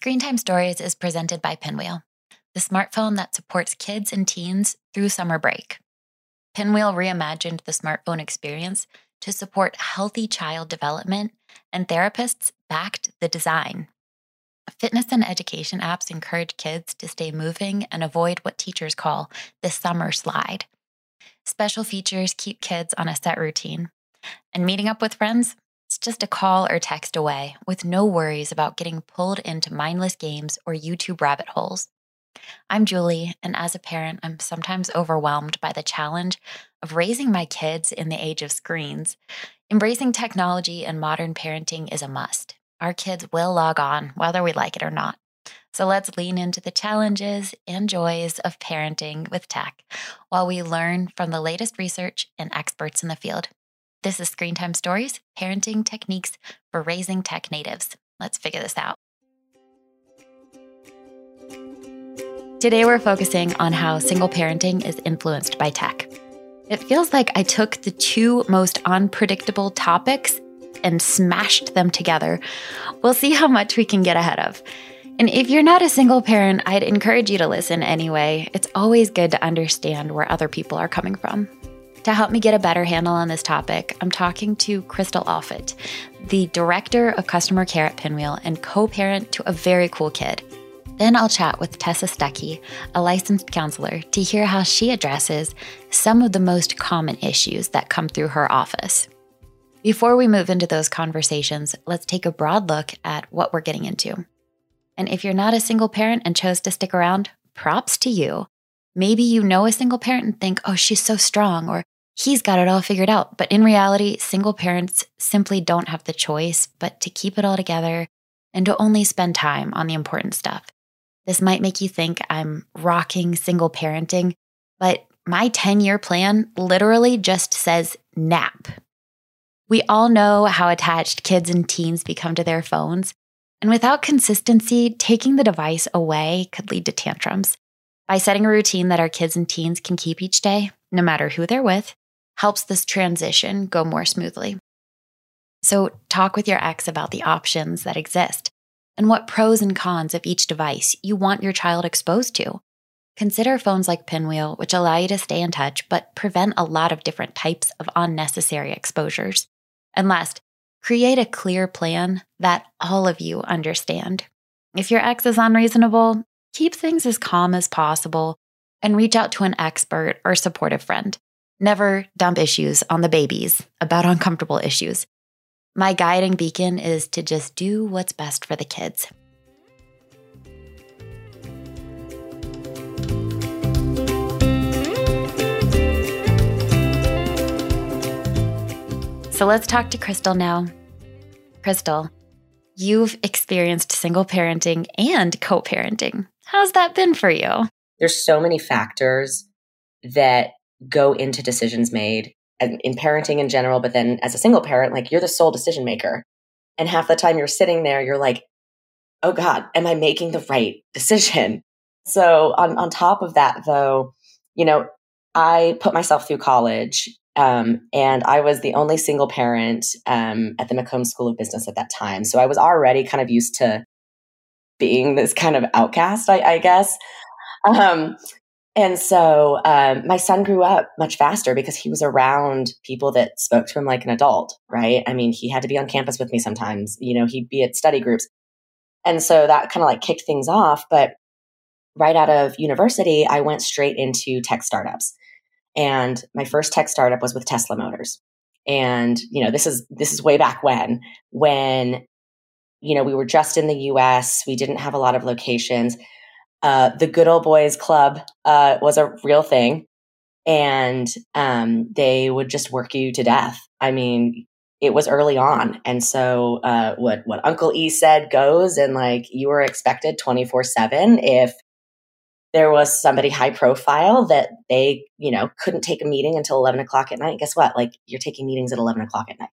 Screentime Stories is presented by Pinwheel, the smartphone that supports kids and teens through summer break. Pinwheel reimagined the smartphone experience to support healthy child development, and therapists backed the design. Fitness and education apps encourage kids to stay moving and avoid what teachers call the summer slide. Special features keep kids on a set routine. And meeting up with friends, it's just a call or text away with no worries about getting pulled into mindless games or YouTube rabbit holes. I'm Julie, and as a parent, I'm sometimes overwhelmed by the challenge of raising my kids in the age of screens. Embracing technology and modern parenting is a must. Our kids will log on, whether we like it or not. So let's lean into the challenges and joys of parenting with tech while we learn from the latest research and experts in the field. This is Screen Time Stories Parenting Techniques for Raising Tech Natives. Let's figure this out. Today, we're focusing on how single parenting is influenced by tech. It feels like I took the two most unpredictable topics and smashed them together. We'll see how much we can get ahead of. And if you're not a single parent, I'd encourage you to listen anyway. It's always good to understand where other people are coming from. To help me get a better handle on this topic, I'm talking to Crystal Alford, the Director of Customer Care at Pinwheel and co parent to a very cool kid. Then I'll chat with Tessa Stuckey, a licensed counselor, to hear how she addresses some of the most common issues that come through her office. Before we move into those conversations, let's take a broad look at what we're getting into. And if you're not a single parent and chose to stick around, props to you. Maybe you know a single parent and think, oh, she's so strong, or he's got it all figured out. But in reality, single parents simply don't have the choice but to keep it all together and to only spend time on the important stuff. This might make you think I'm rocking single parenting, but my 10 year plan literally just says nap. We all know how attached kids and teens become to their phones. And without consistency, taking the device away could lead to tantrums. By setting a routine that our kids and teens can keep each day, no matter who they're with, helps this transition go more smoothly. So, talk with your ex about the options that exist and what pros and cons of each device you want your child exposed to. Consider phones like Pinwheel, which allow you to stay in touch but prevent a lot of different types of unnecessary exposures. And last, create a clear plan that all of you understand. If your ex is unreasonable, keep things as calm as possible and reach out to an expert or supportive friend. Never dump issues on the babies about uncomfortable issues. My guiding beacon is to just do what's best for the kids. So let's talk to Crystal now. Crystal, you've experienced single parenting and co parenting. How's that been for you? There's so many factors that go into decisions made in parenting in general, but then as a single parent, like you're the sole decision maker. And half the time you're sitting there, you're like, oh God, am I making the right decision? So on, on top of that, though, you know, I put myself through college um, and I was the only single parent um, at the McCombs School of Business at that time. So I was already kind of used to being this kind of outcast, I, I guess. Um, and so um, my son grew up much faster because he was around people that spoke to him like an adult, right? I mean, he had to be on campus with me sometimes, you know, he'd be at study groups. And so that kind of like kicked things off. But right out of university, I went straight into tech startups. And my first tech startup was with Tesla Motors. And, you know, this is this is way back when, when, you know, we were just in the US, we didn't have a lot of locations. Uh, the Good Old Boys Club uh, was a real thing, and um, they would just work you to death. I mean, it was early on, and so uh, what what Uncle E said goes, and like you were expected twenty four seven if there was somebody high profile that they you know couldn't take a meeting until 11 o'clock at night. Guess what? Like you're taking meetings at 11 o'clock at night.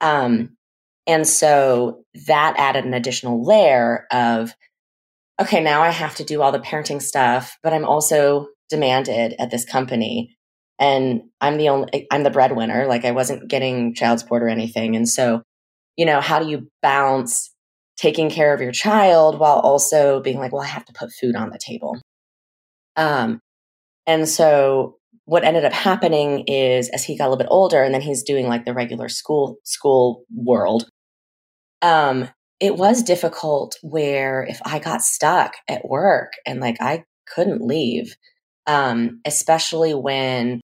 Um and so that added an additional layer of okay, now I have to do all the parenting stuff, but I'm also demanded at this company. And I'm the only, I'm the breadwinner. Like I wasn't getting child support or anything. And so, you know, how do you balance taking care of your child while also being like, well, I have to put food on the table. Um, and so what ended up happening is as he got a little bit older and then he's doing like the regular school school world, um, it was difficult where if I got stuck at work and like I couldn't leave, um, especially when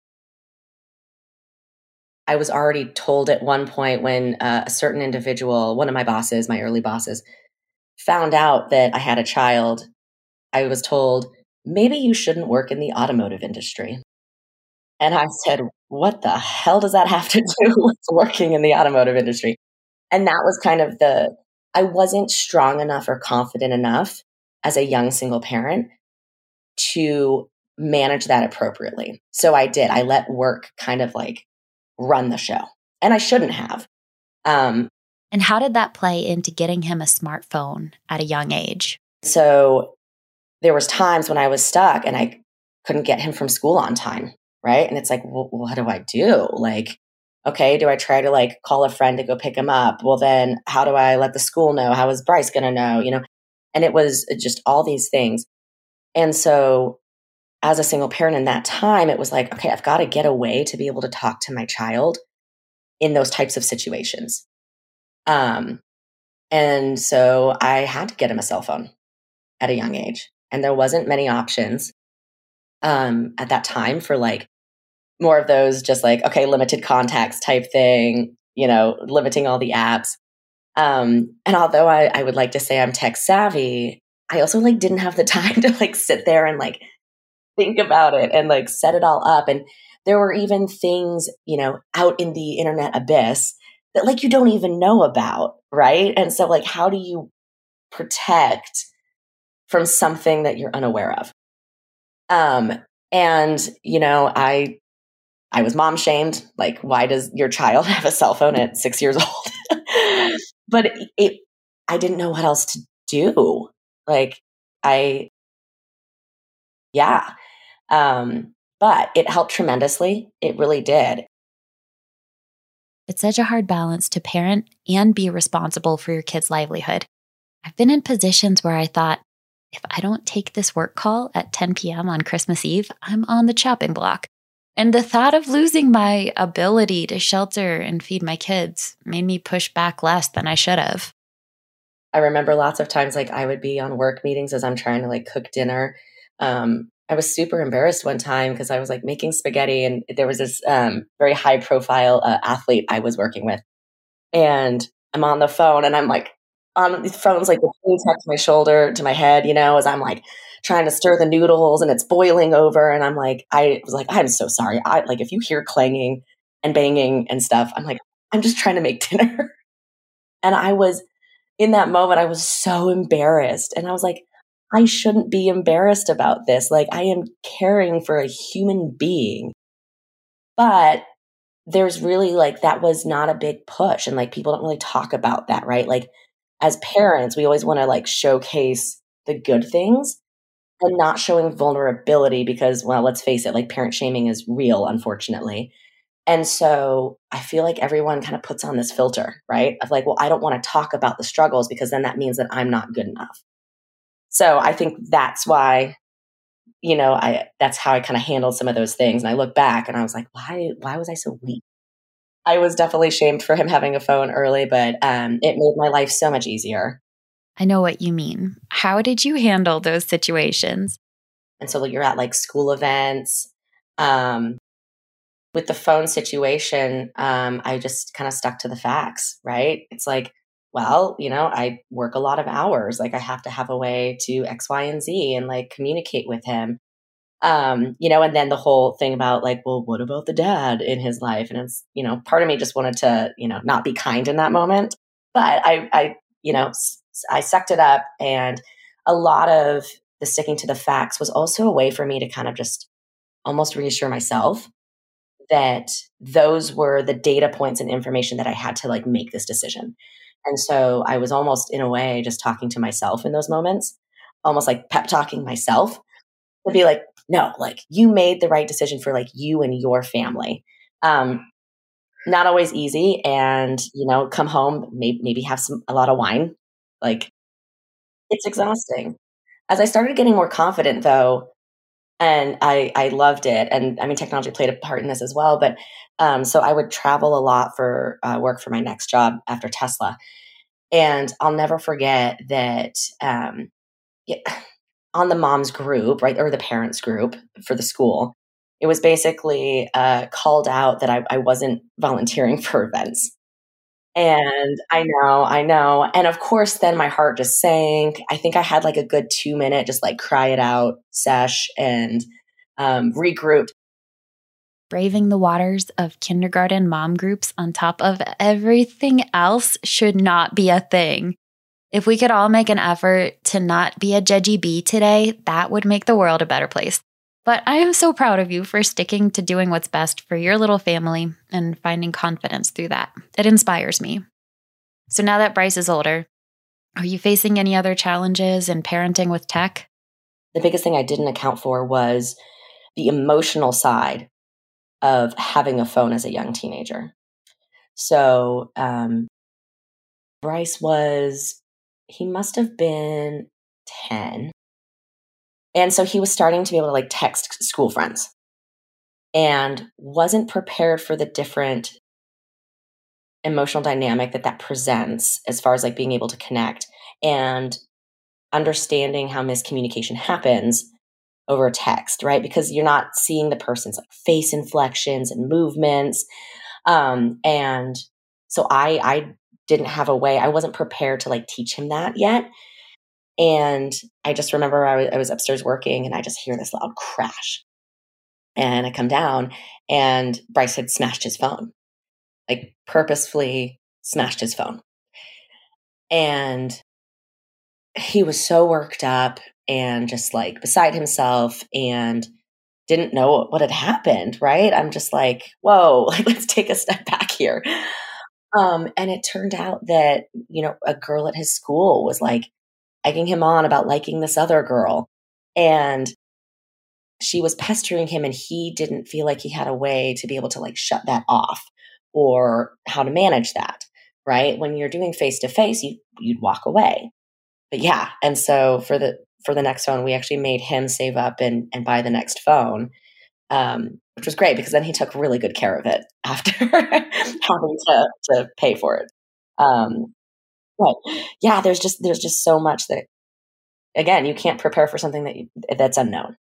I was already told at one point when uh, a certain individual, one of my bosses, my early bosses, found out that I had a child, I was told, maybe you shouldn't work in the automotive industry. And I said, what the hell does that have to do with working in the automotive industry? And that was kind of the, I wasn't strong enough or confident enough as a young single parent to manage that appropriately. So I did. I let work kind of like run the show. And I shouldn't have. Um, and how did that play into getting him a smartphone at a young age? So there was times when I was stuck and I couldn't get him from school on time, right? And it's like, well, what do I do? Like, okay, do I try to like call a friend to go pick him up? Well, then how do I let the school know? How is Bryce going to know? You know, and it was just all these things. And so as a single parent in that time, it was like, okay, I've got to get away to be able to talk to my child in those types of situations. Um, and so I had to get him a cell phone at a young age. And there wasn't many options um, at that time for like more of those just like, okay, limited contacts type thing, you know, limiting all the apps. Um, and although I, I would like to say I'm tech savvy, I also like didn't have the time to like sit there and like think about it and like set it all up. And there were even things, you know, out in the internet abyss that like you don't even know about, right? And so like how do you protect from something that you're unaware of? Um and you know, I I was mom shamed. Like, why does your child have a cell phone at six years old? but it, I didn't know what else to do. Like, I, yeah. Um, but it helped tremendously. It really did. It's such a hard balance to parent and be responsible for your kid's livelihood. I've been in positions where I thought, if I don't take this work call at 10 p.m. on Christmas Eve, I'm on the chopping block. And the thought of losing my ability to shelter and feed my kids made me push back less than I should have. I remember lots of times like I would be on work meetings as I'm trying to like cook dinner. Um, I was super embarrassed one time because I was like making spaghetti and there was this um, very high profile uh, athlete I was working with. And I'm on the phone and I'm like on the phone's like between tucked my shoulder to my head, you know, as I'm like trying to stir the noodles and it's boiling over. And I'm like, I was like, I'm so sorry. I like if you hear clanging and banging and stuff, I'm like, I'm just trying to make dinner. and I was in that moment, I was so embarrassed. And I was like, I shouldn't be embarrassed about this. Like, I am caring for a human being. But there's really like, that was not a big push. And like, people don't really talk about that, right? Like, as parents, we always want to like showcase the good things and not showing vulnerability because, well, let's face it, like parent shaming is real, unfortunately. And so I feel like everyone kind of puts on this filter, right? Of like, well, I don't want to talk about the struggles because then that means that I'm not good enough. So I think that's why, you know, I that's how I kind of handled some of those things. And I look back and I was like, why why was I so weak? I was definitely shamed for him having a phone early, but um, it made my life so much easier. I know what you mean. How did you handle those situations? And so you're at like school events. Um, with the phone situation, um, I just kind of stuck to the facts, right? It's like, well, you know, I work a lot of hours. Like I have to have a way to X, Y, and Z and like communicate with him. Um, you know, and then the whole thing about like, well, what about the dad in his life? And it's, you know, part of me just wanted to, you know, not be kind in that moment. But I, I, you know, I sucked it up. And a lot of the sticking to the facts was also a way for me to kind of just almost reassure myself that those were the data points and information that I had to like make this decision. And so I was almost in a way just talking to myself in those moments, almost like pep talking myself to be like, no, like you made the right decision for like you and your family. Um, not always easy. And, you know, come home, maybe, maybe have some, a lot of wine Like, it's exhausting. As I started getting more confident, though, and I, I loved it. And I mean, technology played a part in this as well. But um, so I would travel a lot for uh, work for my next job after Tesla. And I'll never forget that um, yeah, on the moms group, right, or the parents group for the school, it was basically uh, called out that I, I wasn't volunteering for events. And I know, I know. And of course, then my heart just sank. I think I had like a good two minute, just like cry it out sesh and um, regrouped. Braving the waters of kindergarten mom groups on top of everything else should not be a thing. If we could all make an effort to not be a judgy bee today, that would make the world a better place. But I am so proud of you for sticking to doing what's best for your little family and finding confidence through that. It inspires me. So now that Bryce is older, are you facing any other challenges in parenting with tech? The biggest thing I didn't account for was the emotional side of having a phone as a young teenager. So, um, Bryce was, he must have been 10 and so he was starting to be able to like text school friends and wasn't prepared for the different emotional dynamic that that presents as far as like being able to connect and understanding how miscommunication happens over text, right? Because you're not seeing the person's like face inflections and movements. Um, and so I I didn't have a way, I wasn't prepared to like teach him that yet. And I just remember I was, I was upstairs working and I just hear this loud crash. And I come down and Bryce had smashed his phone, like purposefully smashed his phone. And he was so worked up and just like beside himself and didn't know what had happened, right? I'm just like, whoa, like let's take a step back here. Um, and it turned out that, you know, a girl at his school was like egging him on about liking this other girl. And she was pestering him and he didn't feel like he had a way to be able to like shut that off or how to manage that right? When you're doing face to face you you'd walk away. But yeah and so for the for the next phone we actually made him save up and and buy the next phone um, which was great because then he took really good care of it after having to to pay for it. Um, but yeah, there's just there's just so much that again, you can't prepare for something that you, that's unknown.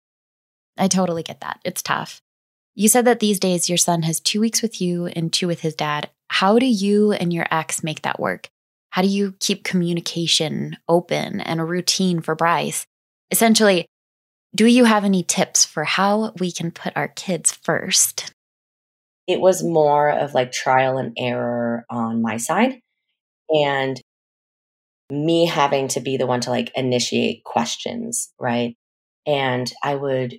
I totally get that. It's tough. You said that these days your son has 2 weeks with you and 2 with his dad. How do you and your ex make that work? How do you keep communication open and a routine for Bryce? Essentially, do you have any tips for how we can put our kids first? It was more of like trial and error on my side. And me having to be the one to like initiate questions, right? And I would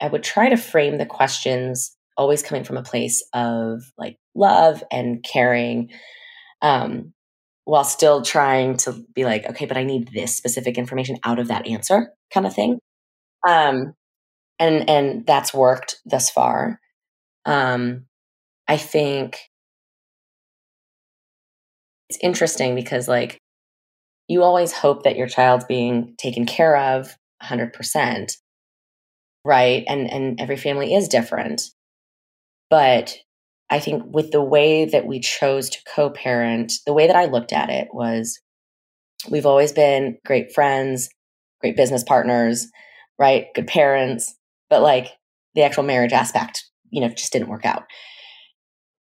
I would try to frame the questions always coming from a place of like love and caring um while still trying to be like okay but I need this specific information out of that answer kind of thing. Um and and that's worked thus far. Um I think it's interesting because like you always hope that your child's being taken care of 100% right? And and every family is different. But i think with the way that we chose to co-parent the way that i looked at it was we've always been great friends great business partners right? Good parents but like the actual marriage aspect you know just didn't work out.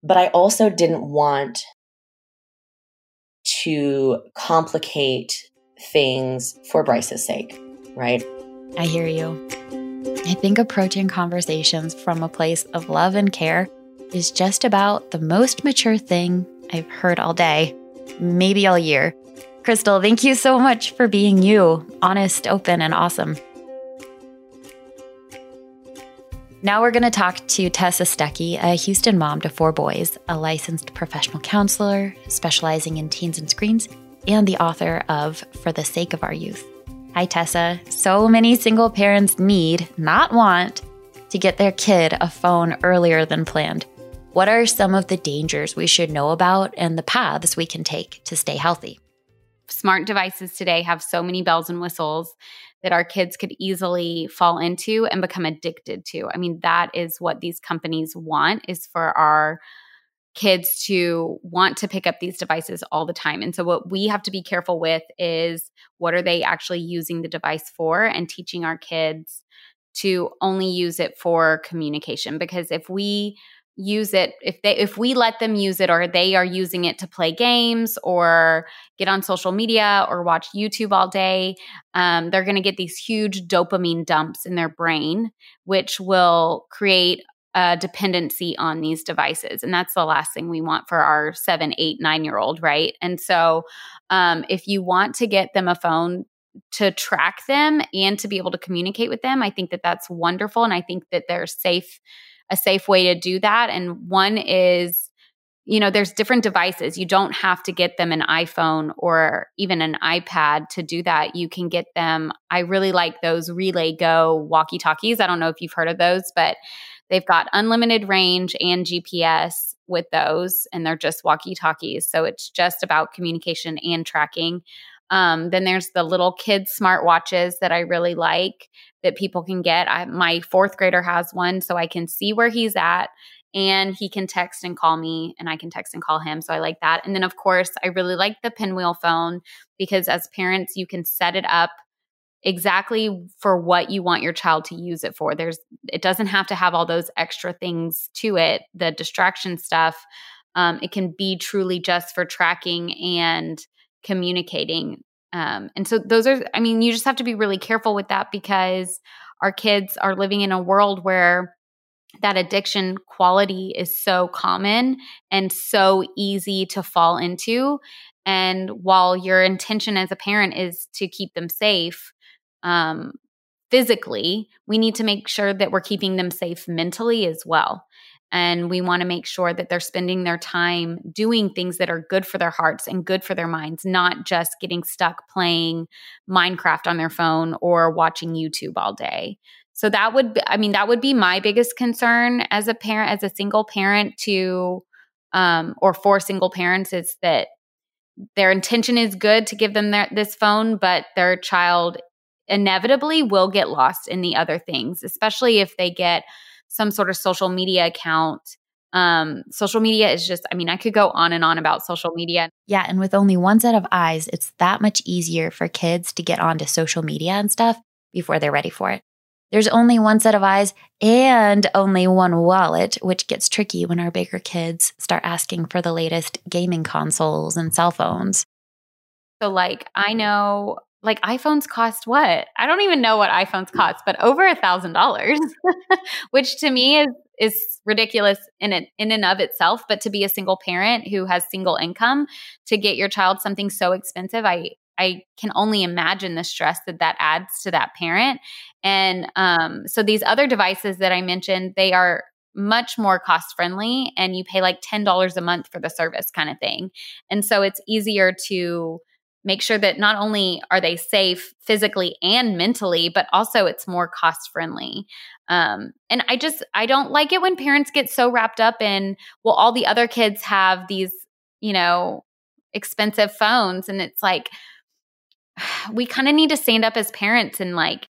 But i also didn't want to complicate things for Bryce's sake, right? I hear you. I think approaching conversations from a place of love and care is just about the most mature thing I've heard all day, maybe all year. Crystal, thank you so much for being you, honest, open, and awesome. Now we're going to talk to Tessa Stuckey, a Houston mom to four boys, a licensed professional counselor specializing in teens and screens, and the author of For the Sake of Our Youth. Hi, Tessa. So many single parents need, not want, to get their kid a phone earlier than planned. What are some of the dangers we should know about and the paths we can take to stay healthy? smart devices today have so many bells and whistles that our kids could easily fall into and become addicted to. I mean, that is what these companies want is for our kids to want to pick up these devices all the time. And so what we have to be careful with is what are they actually using the device for and teaching our kids to only use it for communication because if we use it if they if we let them use it or they are using it to play games or get on social media or watch youtube all day um, they're going to get these huge dopamine dumps in their brain which will create a dependency on these devices and that's the last thing we want for our seven eight nine year old right? And so um, if you want to get them a phone to track them and to be able to communicate with them i think that that's wonderful and i think that they're safe a safe way to do that. And one is, you know, there's different devices. You don't have to get them an iPhone or even an iPad to do that. You can get them. I really like those Relay Go walkie talkies. I don't know if you've heard of those, but they've got unlimited range and GPS with those, and they're just walkie talkies. So it's just about communication and tracking. Um, then there's the little kids smartwatches that I really like that people can get. I, my fourth grader has one, so I can see where he's at and he can text and call me and I can text and call him. So I like that. And then, of course, I really like the pinwheel phone because as parents, you can set it up exactly for what you want your child to use it for. There's it doesn't have to have all those extra things to it, the distraction stuff. Um, it can be truly just for tracking and communicating. Um, and so those are, I mean, you just have to be really careful with that because our kids are living in a world where that addiction quality is so common and so easy to fall into. And while your intention as a parent is to keep them safe, um, physically, we need to make sure that we're keeping them safe mentally as well. And we want to make sure that they're spending their time doing things that are good for their hearts and good for their minds, not just getting stuck playing Minecraft on their phone or watching YouTube all day. So that would, be, I mean, that would be my biggest concern as a parent, as a single parent to, um, or for single parents is that their intention is good to give them their, this phone, but their child inevitably will get lost in the other things, especially if they get some sort of social media account. Um, social media is just, I mean, I could go on and on about social media. Yeah. And with only one set of eyes, it's that much easier for kids to get onto social media and stuff before they're ready for it. There's only one set of eyes and only one wallet, which gets tricky when our bigger kids start asking for the latest gaming consoles and cell phones. So, like, I know like iPhones cost what? I don't even know what iPhones cost, but over a thousand dollars, which to me is is ridiculous in it in and of itself. But to be a single parent who has single income to get your child something so expensive, I I can only imagine the stress that that adds to that parent. And um, so these other devices that I mentioned, they are much more cost friendly, and you pay like ten dollars a month for the service, kind of thing. And so it's easier to make sure that not only are they safe physically and mentally but also it's more cost friendly um, and i just i don't like it when parents get so wrapped up in well all the other kids have these you know expensive phones and it's like we kind of need to stand up as parents and like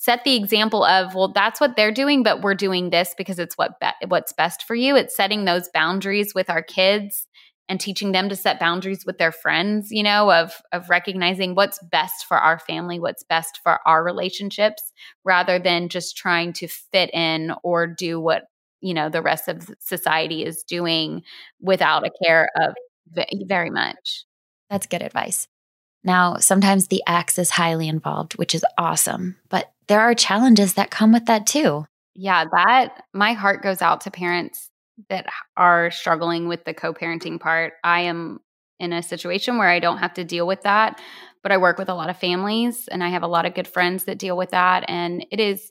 set the example of well that's what they're doing but we're doing this because it's what be- what's best for you. It's setting those boundaries with our kids and teaching them to set boundaries with their friends you know of of recognizing what's best for our family what's best for our relationships rather than just trying to fit in or do what you know the rest of society is doing without a care of very much. That's good advice. Now sometimes the axe is highly involved which is awesome but there are challenges that come with that too. Yeah that my heart goes out to parents that are struggling with the co-parenting part. I am in a situation where I don't have to deal with that, but I work with a lot of families and I have a lot of good friends that deal with that and it is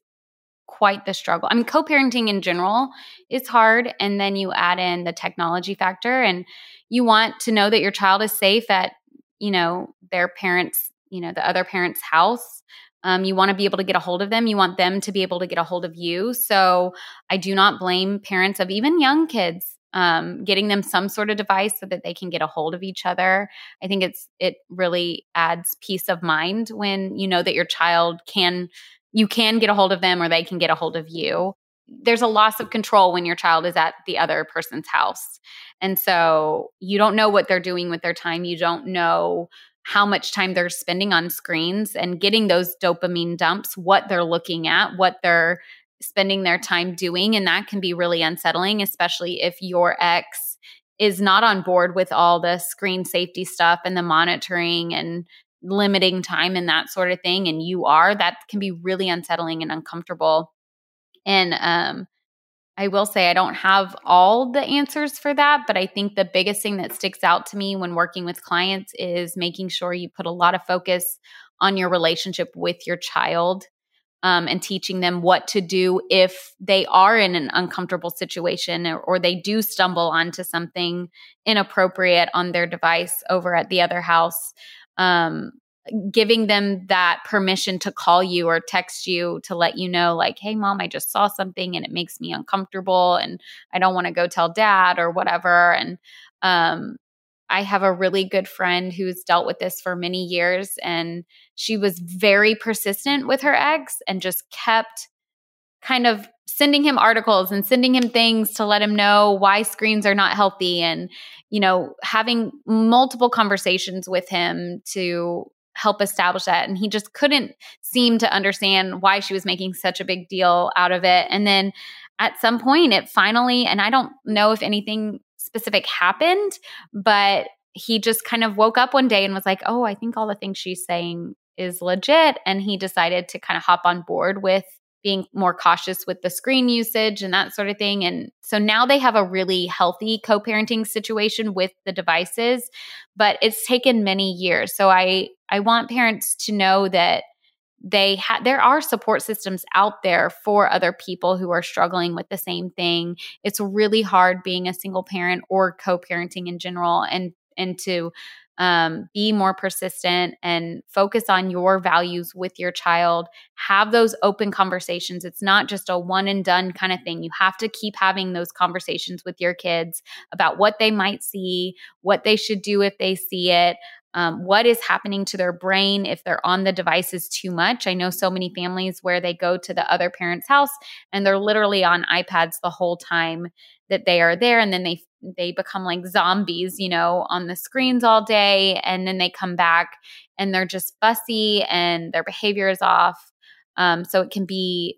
quite the struggle. I mean co-parenting in general is hard and then you add in the technology factor and you want to know that your child is safe at, you know, their parents, you know, the other parent's house um, you want to be able to get a hold of them. You want them to be able to get a hold of you. So I do not blame parents of even young kids um, getting them some sort of device so that they can get a hold of each other. I think it's it really adds peace of mind when you know that your child can you can get a hold of them or they can get a hold of you. There's a loss of control when your child is at the other person's house. And so you don't know what they're doing with their time. You don't know how much time they're spending on screens and getting those dopamine dumps, what they're looking at, what they're spending their time doing. And that can be really unsettling, especially if your ex is not on board with all the screen safety stuff and the monitoring and limiting time and that sort of thing. And you are, that can be really unsettling and uncomfortable. And um, I will say I don't have all the answers for that, but I think the biggest thing that sticks out to me when working with clients is making sure you put a lot of focus on your relationship with your child um, and teaching them what to do if they are in an uncomfortable situation or, or, they do stumble onto something inappropriate on their device over at the other house. Um, giving them that permission to call you or text you to let you know, like, hey, mom, I just saw something and it makes me uncomfortable and I don't want to go tell dad or whatever. And um, I have a really good friend who's dealt with this for many years, and she was very persistent with her ex and just kept kind of sending him articles and sending him things to let him know why screens are not healthy and you know having multiple conversations with him to help establish that and he just couldn't seem to understand why she was making such a big deal out of it and then at some point it finally and I don't know if anything specific happened, but he just kind of woke up one day and was like, "Oh, I think all the things she's saying is legit." And he decided to kind of hop on board with being more cautious with the screen usage and that sort of thing. And so now they have a really healthy co parenting situation with the devices, but it's taken many years. So I, I want parents to know that they have there are support systems out there for other people who are struggling with the same thing it's really hard being a single parent or co-parenting in general and and to um, be more persistent and focus on your values with your child. Have those open conversations. It's not just a one and done kind of thing. You have to keep having those conversations with your kids about what they might see what they should do if they see it um, what is happening to their brain if they're on the devices too much. I know so many families where they go to the other parent's house and they're literally on iPads the whole time that they are there and then they they become like zombies, you know, on the screens all day and then they come back and they're just fussy and their behavior is off. Um, so it can be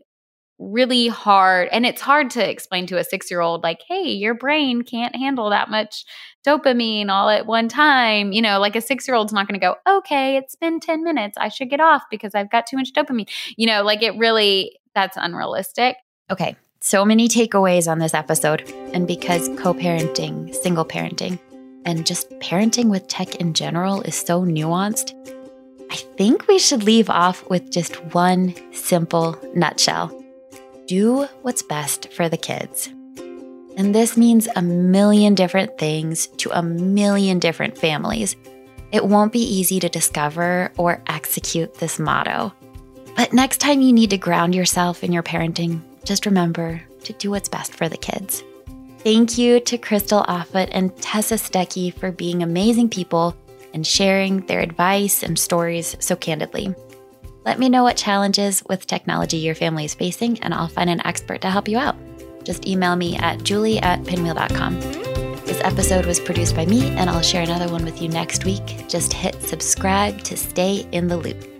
really hard and it's hard to explain to a 6-year-old like hey your brain can't handle that much dopamine all at one time you know like a 6-year-old's not going to go okay it's been 10 minutes i should get off because i've got too much dopamine you know like it really that's unrealistic. Okay so many takeaways on this episode and because co-parenting single parenting and just parenting with tech in general is so nuanced I think we should leave off with just one simple nutshell do what's best for the kids. And this means a million different things to a million different families. It won't be easy to discover or execute this motto. But next time you need to ground yourself in your parenting, just remember to do what's best for the kids. Thank you to Crystal Offutt and Tessa Stuckey for being amazing people and sharing their advice and stories so candidly. Let me know what challenges with technology your family is facing, and I'll find an expert to help you out. Just email me at julie at pinwheel.com. This episode was produced by me, and I'll share another one with you next week. Just hit subscribe to stay in the loop.